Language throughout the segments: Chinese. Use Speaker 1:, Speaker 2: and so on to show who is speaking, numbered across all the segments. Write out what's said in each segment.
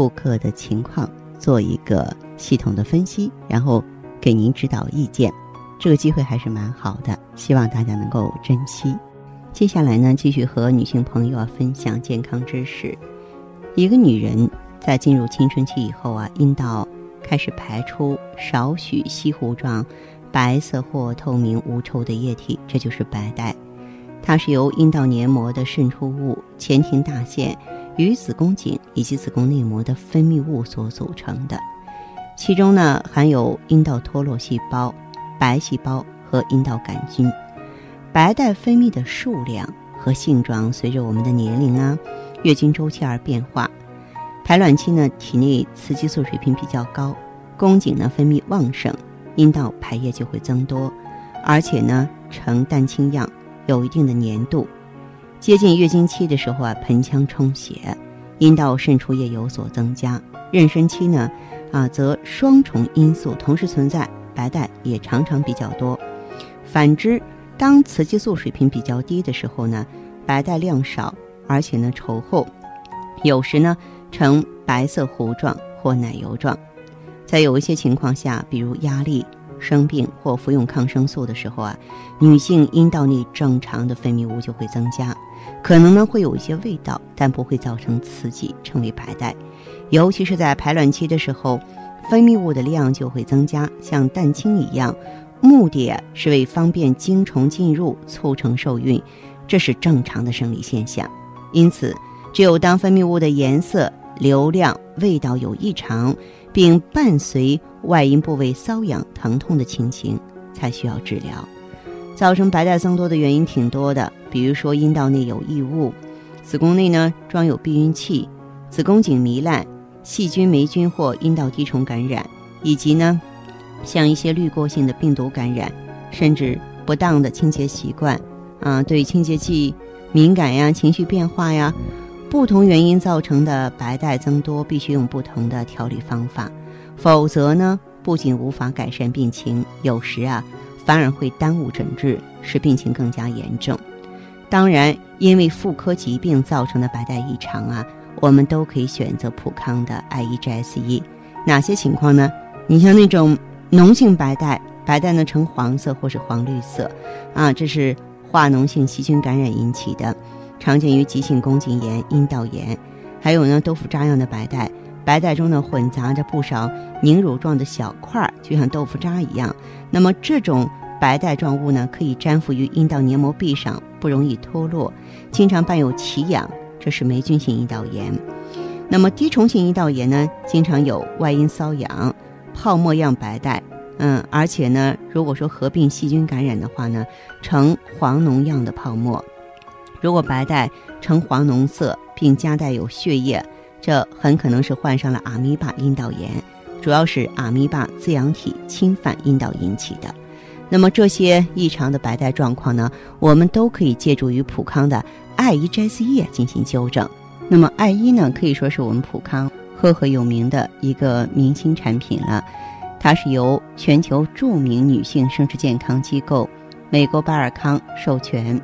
Speaker 1: 顾客的情况做一个系统的分析，然后给您指导意见，这个机会还是蛮好的，希望大家能够珍惜。接下来呢，继续和女性朋友啊分享健康知识。一个女人在进入青春期以后啊，阴道开始排出少许稀糊状、白色或透明无稠的液体，这就是白带。它是由阴道黏膜的渗出物、前庭大腺。与子宫颈以及子宫内膜的分泌物所组成的，其中呢含有阴道脱落细胞、白细胞和阴道杆菌。白带分泌的数量和性状随着我们的年龄啊、月经周期而变化。排卵期呢，体内雌激素水平比较高，宫颈呢分泌旺盛，阴道排液就会增多，而且呢呈蛋清样，有一定的粘度。接近月经期的时候啊，盆腔充血，阴道渗出液有所增加。妊娠期呢，啊，则双重因素同时存在，白带也常常比较多。反之，当雌激素水平比较低的时候呢，白带量少，而且呢稠厚，有时呢呈白色糊状或奶油状。在有一些情况下，比如压力。生病或服用抗生素的时候啊，女性阴道内正常的分泌物就会增加，可能呢会有一些味道，但不会造成刺激，称为白带。尤其是在排卵期的时候，分泌物的量就会增加，像蛋清一样，目的是为方便精虫进入，促成受孕，这是正常的生理现象。因此，只有当分泌物的颜色、流量、味道有异常。并伴随外阴部位瘙痒、疼痛的情形，才需要治疗。造成白带增多的原因挺多的，比如说阴道内有异物，子宫内呢装有避孕器，子宫颈糜烂，细菌、霉菌或阴道滴虫感染，以及呢像一些滤过性的病毒感染，甚至不当的清洁习惯，啊，对清洁剂敏感呀，情绪变化呀。不同原因造成的白带增多，必须用不同的调理方法，否则呢，不仅无法改善病情，有时啊，反而会耽误诊治，使病情更加严重。当然，因为妇科疾病造成的白带异常啊，我们都可以选择普康的 I E G S E。哪些情况呢？你像那种脓性白带，白带呢呈黄色或是黄绿色，啊，这是化脓性细菌感染引起的。常见于急性宫颈炎、阴道炎，还有呢豆腐渣样的白带，白带中呢混杂着不少凝乳状的小块儿，就像豆腐渣一样。那么这种白带状物呢，可以粘附于阴道黏膜壁上，不容易脱落，经常伴有奇痒，这是霉菌性阴道炎。那么滴虫性阴道炎呢，经常有外阴瘙痒、泡沫样白带，嗯，而且呢，如果说合并细菌感染的话呢，呈黄脓样的泡沫。如果白带呈黄脓色，并夹带有血液，这很可能是患上了阿米巴阴道炎，主要是阿米巴滋养体侵犯阴道引起的。那么这些异常的白带状况呢，我们都可以借助于普康的艾伊摘丝液进行纠正。那么艾伊呢，可以说是我们普康赫赫有名的一个明星产品了，它是由全球著名女性生殖健康机构美国巴尔康授权。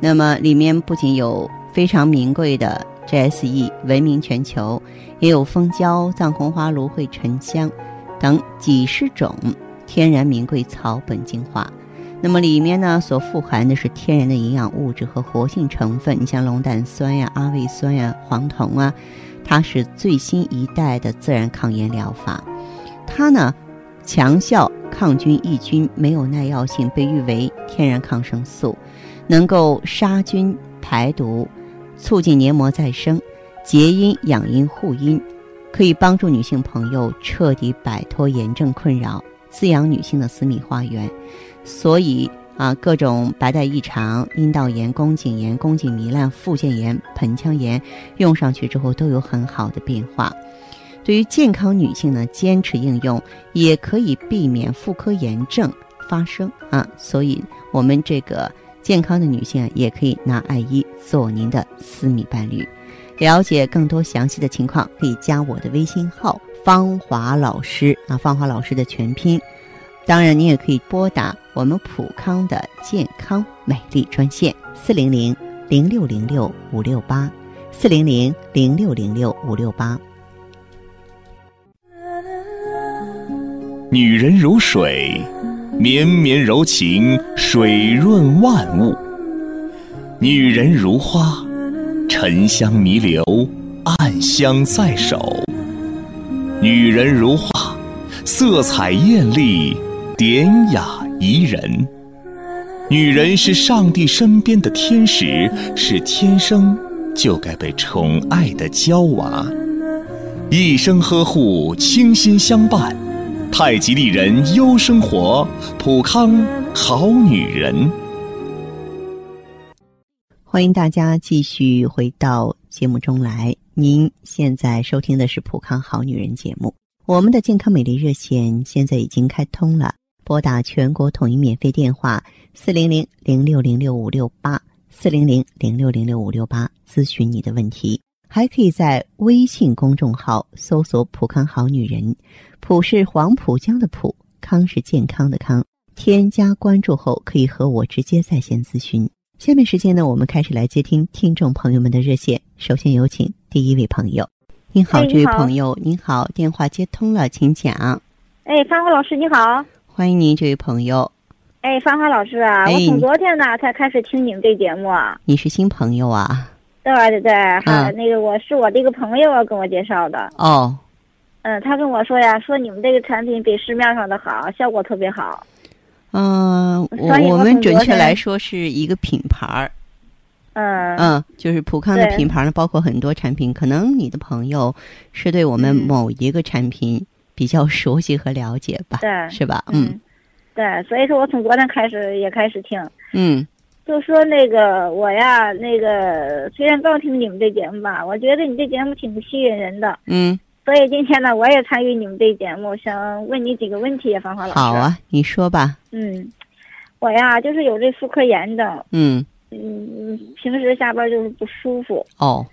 Speaker 1: 那么里面不仅有非常名贵的 GSE，闻名全球，也有蜂胶、藏红花、芦荟、沉香等几十种天然名贵草本精华。那么里面呢所富含的是天然的营养物质和活性成分，你像龙胆酸呀、阿魏酸呀、黄酮啊，它是最新一代的自然抗炎疗法。它呢强效抗菌抑菌，没有耐药性，被誉为天然抗生素。能够杀菌排毒，促进黏膜再生，结阴养阴护阴，可以帮助女性朋友彻底摆脱炎症困扰，滋养女性的私密花园。所以啊，各种白带异常、阴道炎、宫颈炎、宫颈糜烂、附件炎、盆腔炎，用上去之后都有很好的变化。对于健康女性呢，坚持应用也可以避免妇科炎症发生啊。所以，我们这个健康的女性，也可以拿爱伊做您的私密伴侣。了解更多详细的情况，可以加我的微信号“芳华老师”啊，芳华老师的全拼。当然，你也可以拨打我们普康的健康美丽专线四零零零六零六五六八四零零零六零六五六八。
Speaker 2: 女人如水，绵绵柔情，水润万物；女人如花。沉香弥留，暗香在手。女人如画，色彩艳丽，典雅宜人。女人是上帝身边的天使，是天生就该被宠爱的娇娃，一生呵护，倾心相伴。太极丽人优生活，普康好女人。
Speaker 1: 欢迎大家继续回到节目中来。您现在收听的是《普康好女人》节目。我们的健康美丽热线现在已经开通了，拨打全国统一免费电话四零零零六零六五六八四零零零六零六五六八咨询你的问题。还可以在微信公众号搜索“普康好女人”，普是黄浦江的浦，康是健康的康。添加关注后，可以和我直接在线咨询。下面时间呢，我们开始来接听听众朋友们的热线。首先有请第一位朋友。您好，这位朋友，您好，电话接通了，请讲。
Speaker 3: 哎，芳华老师，你好。
Speaker 1: 欢迎您，这位朋友。
Speaker 3: 哎，芳华老师啊，我从昨天呢才开始听你们这节目啊。
Speaker 1: 你是新朋友啊？
Speaker 3: 对对对，哈，那个我是我的一个朋友跟我介绍的。
Speaker 1: 哦。
Speaker 3: 嗯，他跟我说呀，说你们这个产品比市面上的好，效果特别好。
Speaker 1: 嗯，我我们准确来说是一个品牌儿。
Speaker 3: 嗯
Speaker 1: 嗯，就是普康的品牌呢，包括很多产品。可能你的朋友是对我们某一个产品比较 熟悉和了解吧？
Speaker 3: 对，
Speaker 1: 是吧？
Speaker 3: 嗯，对，所以说我从昨天开始也开始听。
Speaker 1: 嗯，
Speaker 3: 就说那个我呀，那个虽然刚听你们这节目吧，我觉得你这节目挺吸引人的。
Speaker 1: 嗯。
Speaker 3: 所以今天呢，我也参与你们这节目，想问你几个问题，芳华老师。
Speaker 1: 好啊，你说吧。
Speaker 3: 嗯，我呀，就是有这妇科炎症。
Speaker 1: 嗯。
Speaker 3: 嗯，平时下班就是不舒服。
Speaker 1: 哦。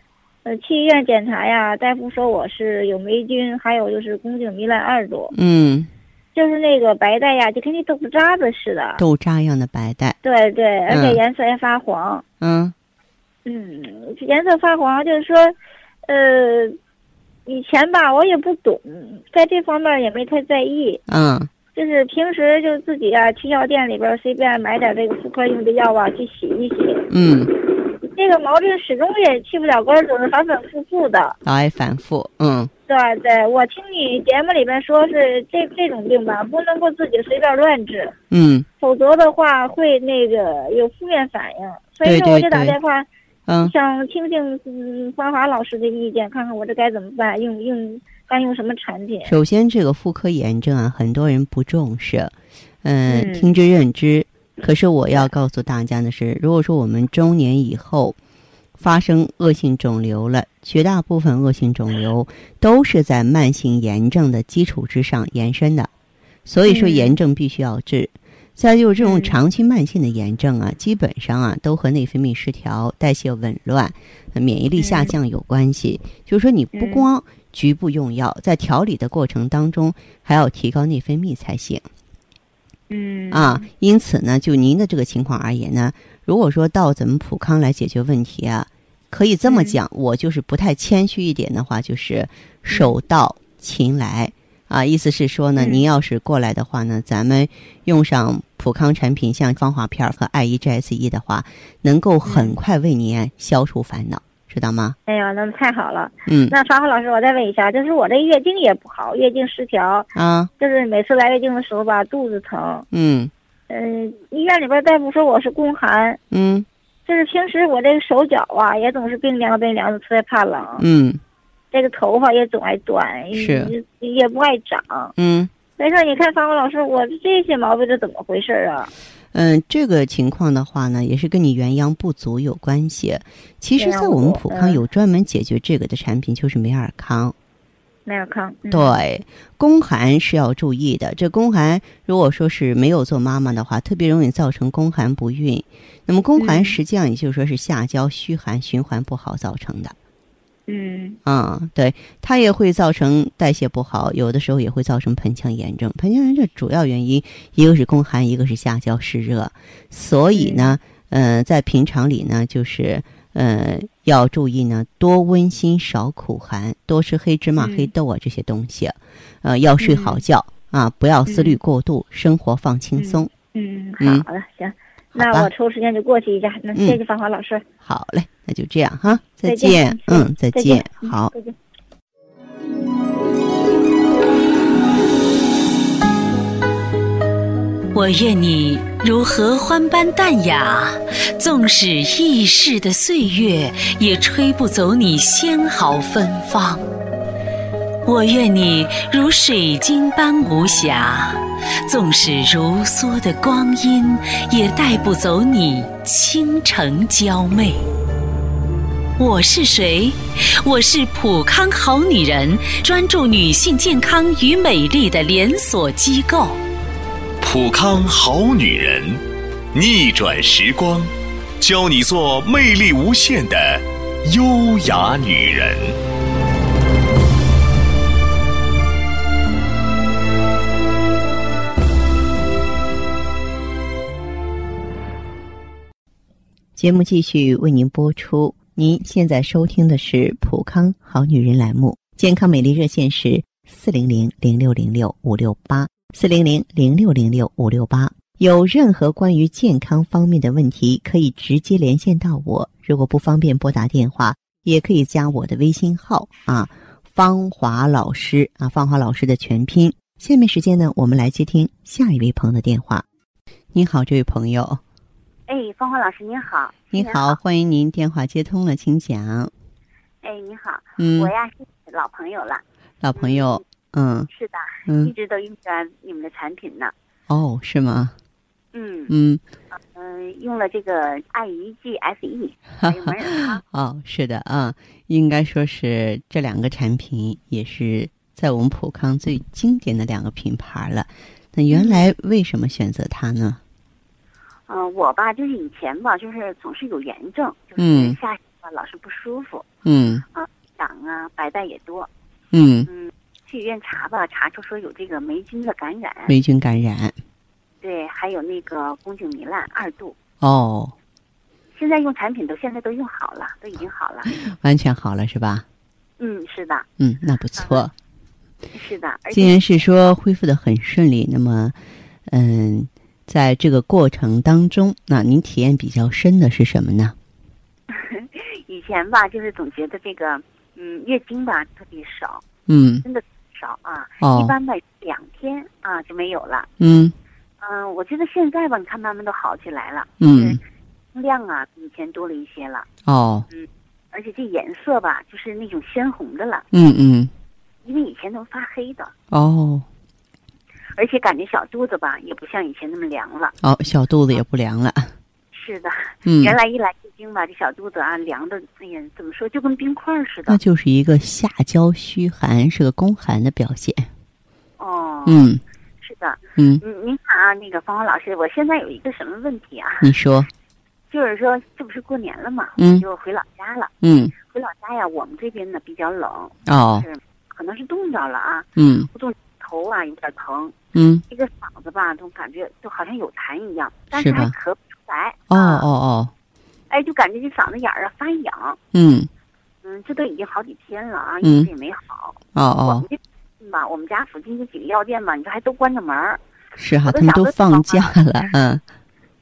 Speaker 3: 呃，去医院检查呀，大夫说我是有霉菌，还有就是宫颈糜烂二度。
Speaker 1: 嗯。
Speaker 3: 就是那个白带呀，就跟那豆腐渣子似的。
Speaker 1: 豆渣样的白带。
Speaker 3: 对对，而且颜色还发黄。
Speaker 1: 嗯。
Speaker 3: 嗯，颜色发黄，就是说，呃。以前吧，我也不懂，在这方面也没太在意。
Speaker 1: 嗯，
Speaker 3: 就是平时就自己啊，去药店里边随便买点这个妇科用的药啊，去洗一洗。
Speaker 1: 嗯，
Speaker 3: 这个毛病始终也去不了根儿，总是反反复复的。
Speaker 1: 老爱反复，嗯。
Speaker 3: 对对，我听你节目里边说是这这种病吧，不能够自己随便乱治。
Speaker 1: 嗯。
Speaker 3: 否则的话会那个有负面反应，所以说我就打电话。
Speaker 1: 嗯，
Speaker 3: 想听听嗯芳华老师的意见，看看我这该怎么办，用用该用什么产品？
Speaker 1: 首先，这个妇科炎症啊，很多人不重视，嗯，听之任之。可是我要告诉大家的是，如果说我们中年以后发生恶性肿瘤了，绝大部分恶性肿瘤都是在慢性炎症的基础之上延伸的，所以说炎症必须要治。再就是这种长期慢性的炎症啊，基本上啊都和内分泌失调、代谢紊乱、免疫力下降有关系。就是说，你不光局部用药，在调理的过程当中还要提高内分泌才行。
Speaker 3: 嗯。
Speaker 1: 啊，因此呢，就您的这个情况而言呢，如果说到咱们普康来解决问题啊，可以这么讲，我就是不太谦虚一点的话，就是手到擒来。啊，意思是说呢，您要是过来的话呢，咱们用上普康产品，像芳华片和爱伊 GSE 的话，能够很快为您消除烦恼，知道吗？
Speaker 3: 哎呀，那太好了。
Speaker 1: 嗯，
Speaker 3: 那芳华老师，我再问一下，就是我这月经也不好，月经失调
Speaker 1: 啊，
Speaker 3: 就是每次来月经的时候吧，肚子疼。
Speaker 1: 嗯
Speaker 3: 嗯，医院里边大夫说我是宫寒。
Speaker 1: 嗯，
Speaker 3: 就是平时我这个手脚啊，也总是冰凉冰凉的，特别怕冷。
Speaker 1: 嗯。
Speaker 3: 这个头发也总爱短，
Speaker 1: 是
Speaker 3: 也不爱长。
Speaker 1: 嗯，
Speaker 3: 没事，你看方文老师，我这些毛病是怎么回事啊？
Speaker 1: 嗯，这个情况的话呢，也是跟你元阳不足有关系。其实，在我们普康有专门解决这个的产品，就是美尔康。
Speaker 3: 美尔康。嗯、
Speaker 1: 对，宫寒是要注意的。这宫寒如果说是没有做妈妈的话，特别容易造成宫寒不孕。那么宫寒实际上也就是说是下焦虚寒、循环不好造成的。
Speaker 3: 嗯
Speaker 1: 啊，对，它也会造成代谢不好，有的时候也会造成盆腔炎症。盆腔炎症主要原因一个是宫寒，一个是下焦湿热。所以呢，呃，在平常里呢，就是呃要注意呢，多温馨少苦寒，多吃黑芝麻、黑豆啊这些东西，呃，要睡好觉啊，不要思虑过度，生活放轻松。
Speaker 3: 嗯，好的，行。那我抽时间就过去一下。那谢谢芳华老师。
Speaker 1: 好嘞，那就这样哈，再见。嗯，再见。好。
Speaker 3: 再见。
Speaker 4: 我愿你如合欢般淡雅，纵使易逝的岁月，也吹不走你纤毫芬芳。我愿你如水晶般无瑕，纵使如梭的光阴，也带不走你倾城娇媚。我是谁？我是普康好女人，专注女性健康与美丽的连锁机构。
Speaker 2: 普康好女人，逆转时光，教你做魅力无限的优雅女人。
Speaker 1: 节目继续为您播出。您现在收听的是《普康好女人》栏目，健康美丽热线是四零零零六零六五六八四零零零六零六五六八。有任何关于健康方面的问题，可以直接连线到我。如果不方便拨打电话，也可以加我的微信号啊，芳华老师啊，芳华老师的全拼。下面时间呢，我们来接听下一位朋友的电话。您好，这位朋友。
Speaker 5: 哎，芳华老师您好，
Speaker 1: 您好，欢迎您电话接通了，请讲。
Speaker 5: 哎，你好，
Speaker 1: 嗯，
Speaker 5: 我呀是老朋友了，
Speaker 1: 老朋友，嗯，
Speaker 5: 是的，
Speaker 1: 嗯
Speaker 5: 一直都用着你们的产品呢，
Speaker 1: 哦，是吗？
Speaker 5: 嗯
Speaker 1: 嗯，
Speaker 5: 嗯，用了这个爱怡 GSE，还有美尔康，
Speaker 1: 哦，是的啊，应该说是这两个产品也是在我们普康最经典的两个品牌了。那原来为什么选择它呢？
Speaker 5: 嗯、我吧就是以前吧就是总是有炎症，就
Speaker 1: 嗯
Speaker 5: 是下体吧老是不舒服，
Speaker 1: 嗯啊
Speaker 5: 痒啊，白带也多，
Speaker 1: 嗯，
Speaker 5: 嗯，去医院查吧，查出说有这个霉菌的感染，
Speaker 1: 霉菌感染。
Speaker 5: 对，还有那个宫颈糜烂二度。
Speaker 1: 哦，
Speaker 5: 现在用产品都现在都用好了，都已经好了。
Speaker 1: 完全好了是吧？
Speaker 5: 嗯，是的，
Speaker 1: 嗯，那不错。
Speaker 5: 是的，
Speaker 1: 既然是说恢复的很顺利，那么，嗯，在这个过程当中，那您体验比较深的是什么呢？
Speaker 5: 以前吧，就是总觉得这个，嗯，月经吧特别少，
Speaker 1: 嗯，
Speaker 5: 真的少啊。
Speaker 1: 哦。
Speaker 5: 一般吧两天啊就没有了。
Speaker 1: 嗯。
Speaker 5: 嗯，我觉得现在吧，你看慢慢都好起来了，
Speaker 1: 嗯，
Speaker 5: 量啊比以前多了一些了，
Speaker 1: 哦，嗯
Speaker 5: 而且这颜色吧就是那种鲜红的了，
Speaker 1: 嗯嗯，
Speaker 5: 因为以前都发黑的，
Speaker 1: 哦
Speaker 5: 而且感觉小肚子吧也不像以前那么凉了。
Speaker 1: 哦，小肚子也不凉了。
Speaker 5: 是的，
Speaker 1: 嗯，
Speaker 5: 原来一来月经吧，这小肚子啊凉的，哎呀，怎么说就跟冰块似的。
Speaker 1: 那就是一个下焦虚寒，是个宫寒的表现。
Speaker 5: 哦，
Speaker 1: 嗯
Speaker 5: 是的，
Speaker 1: 嗯，
Speaker 5: 嗯，您看啊，那个芳芳老师，我现在有一个什么问题啊？
Speaker 1: 你说，
Speaker 5: 就是说，这不是过年了嘛，
Speaker 1: 嗯
Speaker 5: 就回老家了。
Speaker 1: 嗯
Speaker 5: 回老家呀，我们这边呢比较冷，
Speaker 1: 哦
Speaker 5: 是可能是冻着了啊，
Speaker 1: 嗯
Speaker 5: 我总头啊有点疼，
Speaker 1: 嗯
Speaker 5: 这个嗓子吧都感觉就好像有痰一样，但
Speaker 1: 是
Speaker 5: 还咳不出来。
Speaker 1: 哦
Speaker 5: 啊
Speaker 1: 哦哦
Speaker 5: 哎，就感觉这嗓子眼儿啊发痒，
Speaker 1: 嗯
Speaker 5: 嗯，这都已经好几天了啊，
Speaker 1: 嗯
Speaker 5: 一直也没好。
Speaker 1: 哦哦
Speaker 5: 我们这吧，我们家附近这几个药店吧，你说还都关着门儿。
Speaker 1: 是哈，他们都放假
Speaker 5: 芳
Speaker 1: 了。嗯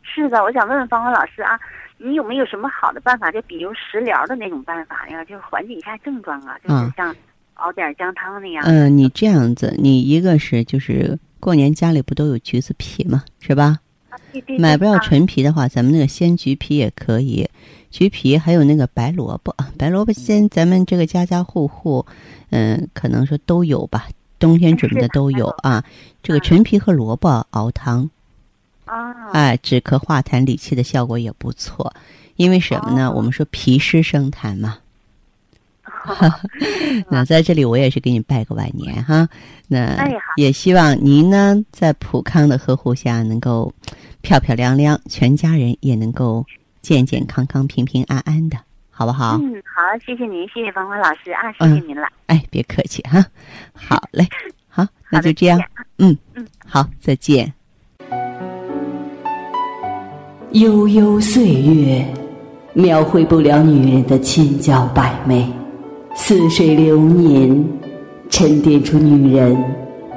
Speaker 5: 是的，我想问问芳芳老师啊，你有没有什么好的办法？就比如食疗的那种办法呀，就是缓解一下症状啊，就是
Speaker 1: 嗯
Speaker 5: 像熬点姜汤那样。
Speaker 1: 嗯，你这样子，你一个是就是过年家里不都有橘子皮吗，是吧？买不到陈皮的话，咱们那个鲜橘皮也可以，橘皮还有那个白萝卜，白萝卜鲜咱们这个家家户户，嗯，可能说都有吧，冬天准备的都有 啊。这个
Speaker 5: 嗯
Speaker 1: 陈皮和萝卜熬汤，
Speaker 5: 啊，
Speaker 1: 哎，止咳化痰理气的效果也不错。因为什么呢？
Speaker 5: 哦
Speaker 1: 我们说脾湿生痰嘛，那在这里我也是给你拜个晚年哈。那
Speaker 5: 哎好
Speaker 1: 也希望您呢在普康的呵护下能够漂漂亮亮，全家人也能够健健康康、平平安安的，好不好？
Speaker 5: 嗯，好，谢谢您，谢谢芳华老师啊，谢谢您了。
Speaker 1: 哎，别客气哈。好嘞，好，那就这样。嗯
Speaker 5: 嗯，
Speaker 1: 好，再见。
Speaker 6: 悠悠岁月，描绘不了女人的千娇百媚；似水流年，沉淀出女人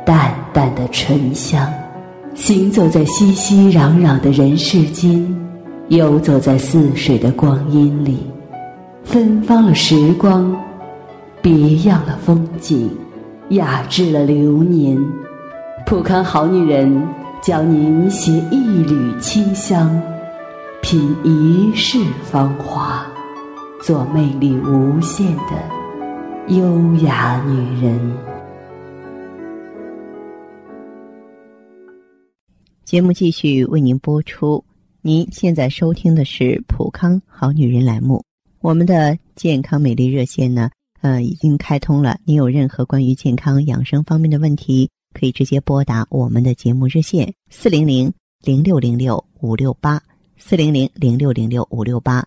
Speaker 6: 淡淡的醇香。行走在熙熙攘攘的人世间，游走在似水的光阴里，芬芳了时光，别样了风景，雅致了流年。普康好女人教您携一缕清香。品一世芳华，做魅力无限的优雅女人。
Speaker 1: 节目继续为您播出。您现在收听的是普康好女人栏目，我们的健康美丽热线呢，呃，已经开通了。您有任何关于健康养生方面的问题，可以直接拨打我们的节目热线四零零零六零六五六八四零零零六零六五六八，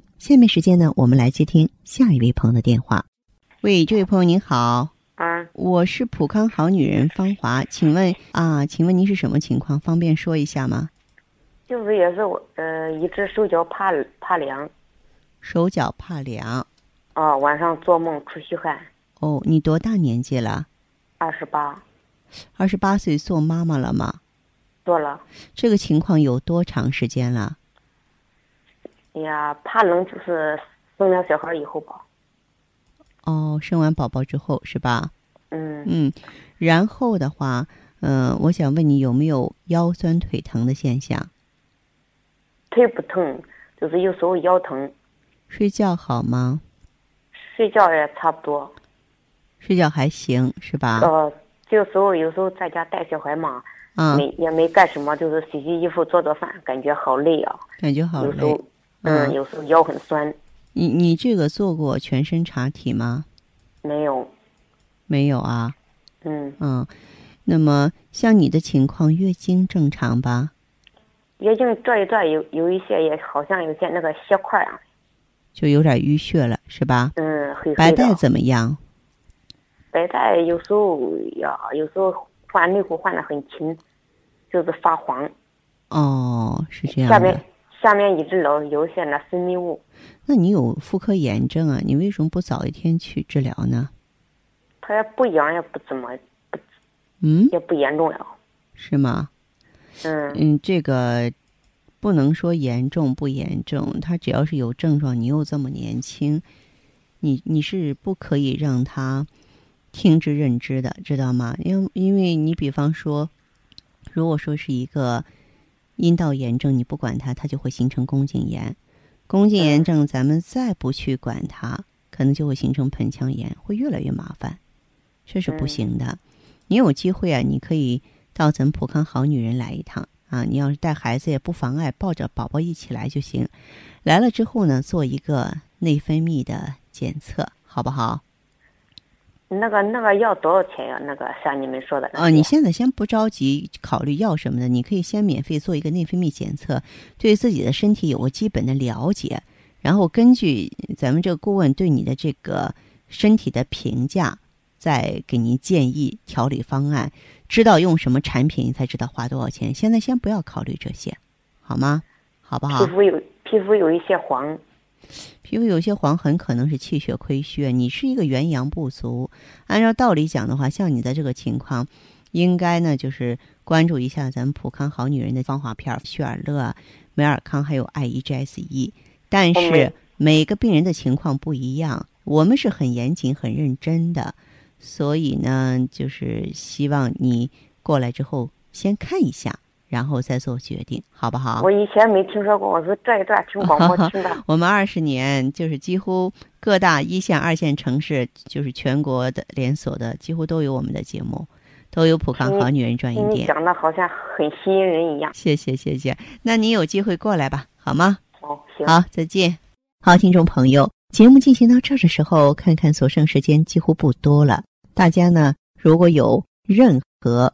Speaker 1: 下面时间呢，我们来接听下一位朋友的电话。喂，这位朋友您好。
Speaker 7: 啊，
Speaker 1: 我是普康好女人芳华，请问啊，请问您是什么情况？方便说一下吗？
Speaker 7: 就是也是我呃，一直手脚怕怕凉
Speaker 1: 手脚怕凉。
Speaker 7: 啊，晚上做梦出虚汗。
Speaker 1: 哦，你多大年纪了？
Speaker 7: 二十八，
Speaker 1: 二十八岁做妈妈了吗？
Speaker 7: 做了。
Speaker 1: 这个情况有多长时间了？
Speaker 7: 哎呀，怕冷就是生了小孩以后吧。
Speaker 1: 哦，生完宝宝之后是吧？
Speaker 7: 嗯，
Speaker 1: 嗯，然后的话，嗯、我想问你有没有腰酸腿疼的现象？
Speaker 7: 腿不疼，就是有时候腰疼，
Speaker 1: 睡觉好吗？
Speaker 7: 睡觉也差不多。
Speaker 1: 睡觉还行是吧？
Speaker 7: 呃，有时候有时候在家带小孩嘛，
Speaker 1: 嗯、
Speaker 7: 没也没干什么，就是洗洗衣服、做做饭，感觉好累啊。
Speaker 1: 感觉好
Speaker 7: 有时候
Speaker 1: 累。，
Speaker 7: 嗯，
Speaker 1: 嗯
Speaker 7: 有时候腰很酸。
Speaker 1: 你你这个做过全身查体吗？
Speaker 7: 没有，
Speaker 1: 没有啊。
Speaker 7: 嗯，
Speaker 1: 嗯，那么像你的情况，月经正常吧？
Speaker 7: 月经这一段有有一些也好像有些那个血块啊，
Speaker 1: 就有点淤血了，是吧？
Speaker 7: 嗯，黑
Speaker 1: 白。带怎么样？
Speaker 7: 白带有时候呀，有时候换内裤换的很勤，就是发黄。
Speaker 1: 哦，是这样的
Speaker 7: 下面。下面一直老有一些那分泌物，
Speaker 1: 那你有妇科炎症啊？你为什么不早一天去治疗呢？
Speaker 7: 它也不痒，也不怎么，
Speaker 1: 嗯，
Speaker 7: 也不严重了。
Speaker 1: 是吗？
Speaker 7: 嗯
Speaker 1: 嗯，这个不能说严重不严重，他只要是有症状，你又这么年轻，你你是不可以让他听之任之的，知道吗？因为因为你比方说，如果说是一个阴道炎症，你不管它，它就会形成宫颈炎。宫颈炎症，咱们再不去管它，可能就会形成盆腔炎，会越来越麻烦，这是不行的。你有机会啊，你可以到咱们普康好女人来一趟啊！你要是带孩子也不妨碍，抱着宝宝一起来就行。来了之后呢，做一个内分泌的检测，好不好？
Speaker 7: 那个那个要多少钱呀？那个像你们说的那
Speaker 1: 啊，
Speaker 7: 些
Speaker 1: 你现在先不着急考虑要什么的，你可以先免费做一个内分泌检测，对自己的身体有个基本的了解，然后根据咱们这个顾问对你的这个身体的评价，再给您建议调理方案，知道用什么产品，你才知道花多少钱。现在先不要考虑这些，好吗？好不好
Speaker 7: 皮？肤有皮肤有一些黄，
Speaker 1: 皮肤有些黄，很可能是气血亏虚，你是一个元阳不足。按照道理讲的话，像你的这个情况，应该呢就是关注一下咱们普康好女人的芳华片儿、血尔乐、美尔康还有 I E G S E。但是每个病人的情况不一样，我们是很严谨、很认真的，所以呢，就是希望你过来之后先看一下，然后再做决定，好不好？
Speaker 7: 我以前没听说过，我是这一段听广播听的。
Speaker 1: 我们二十年就是几乎各大一线、二线城市，就是全国的连锁的，几乎都有我们的节目，都有普康好女人专营店。
Speaker 7: 讲的好像很吸引人一样。
Speaker 1: 谢谢谢谢，那你有机会过来吧，好吗？
Speaker 7: 好，行。
Speaker 1: 好，再见。好，听众朋友，节目进行到这儿的时候，看看所剩时间几乎不多了。大家呢，如果有任何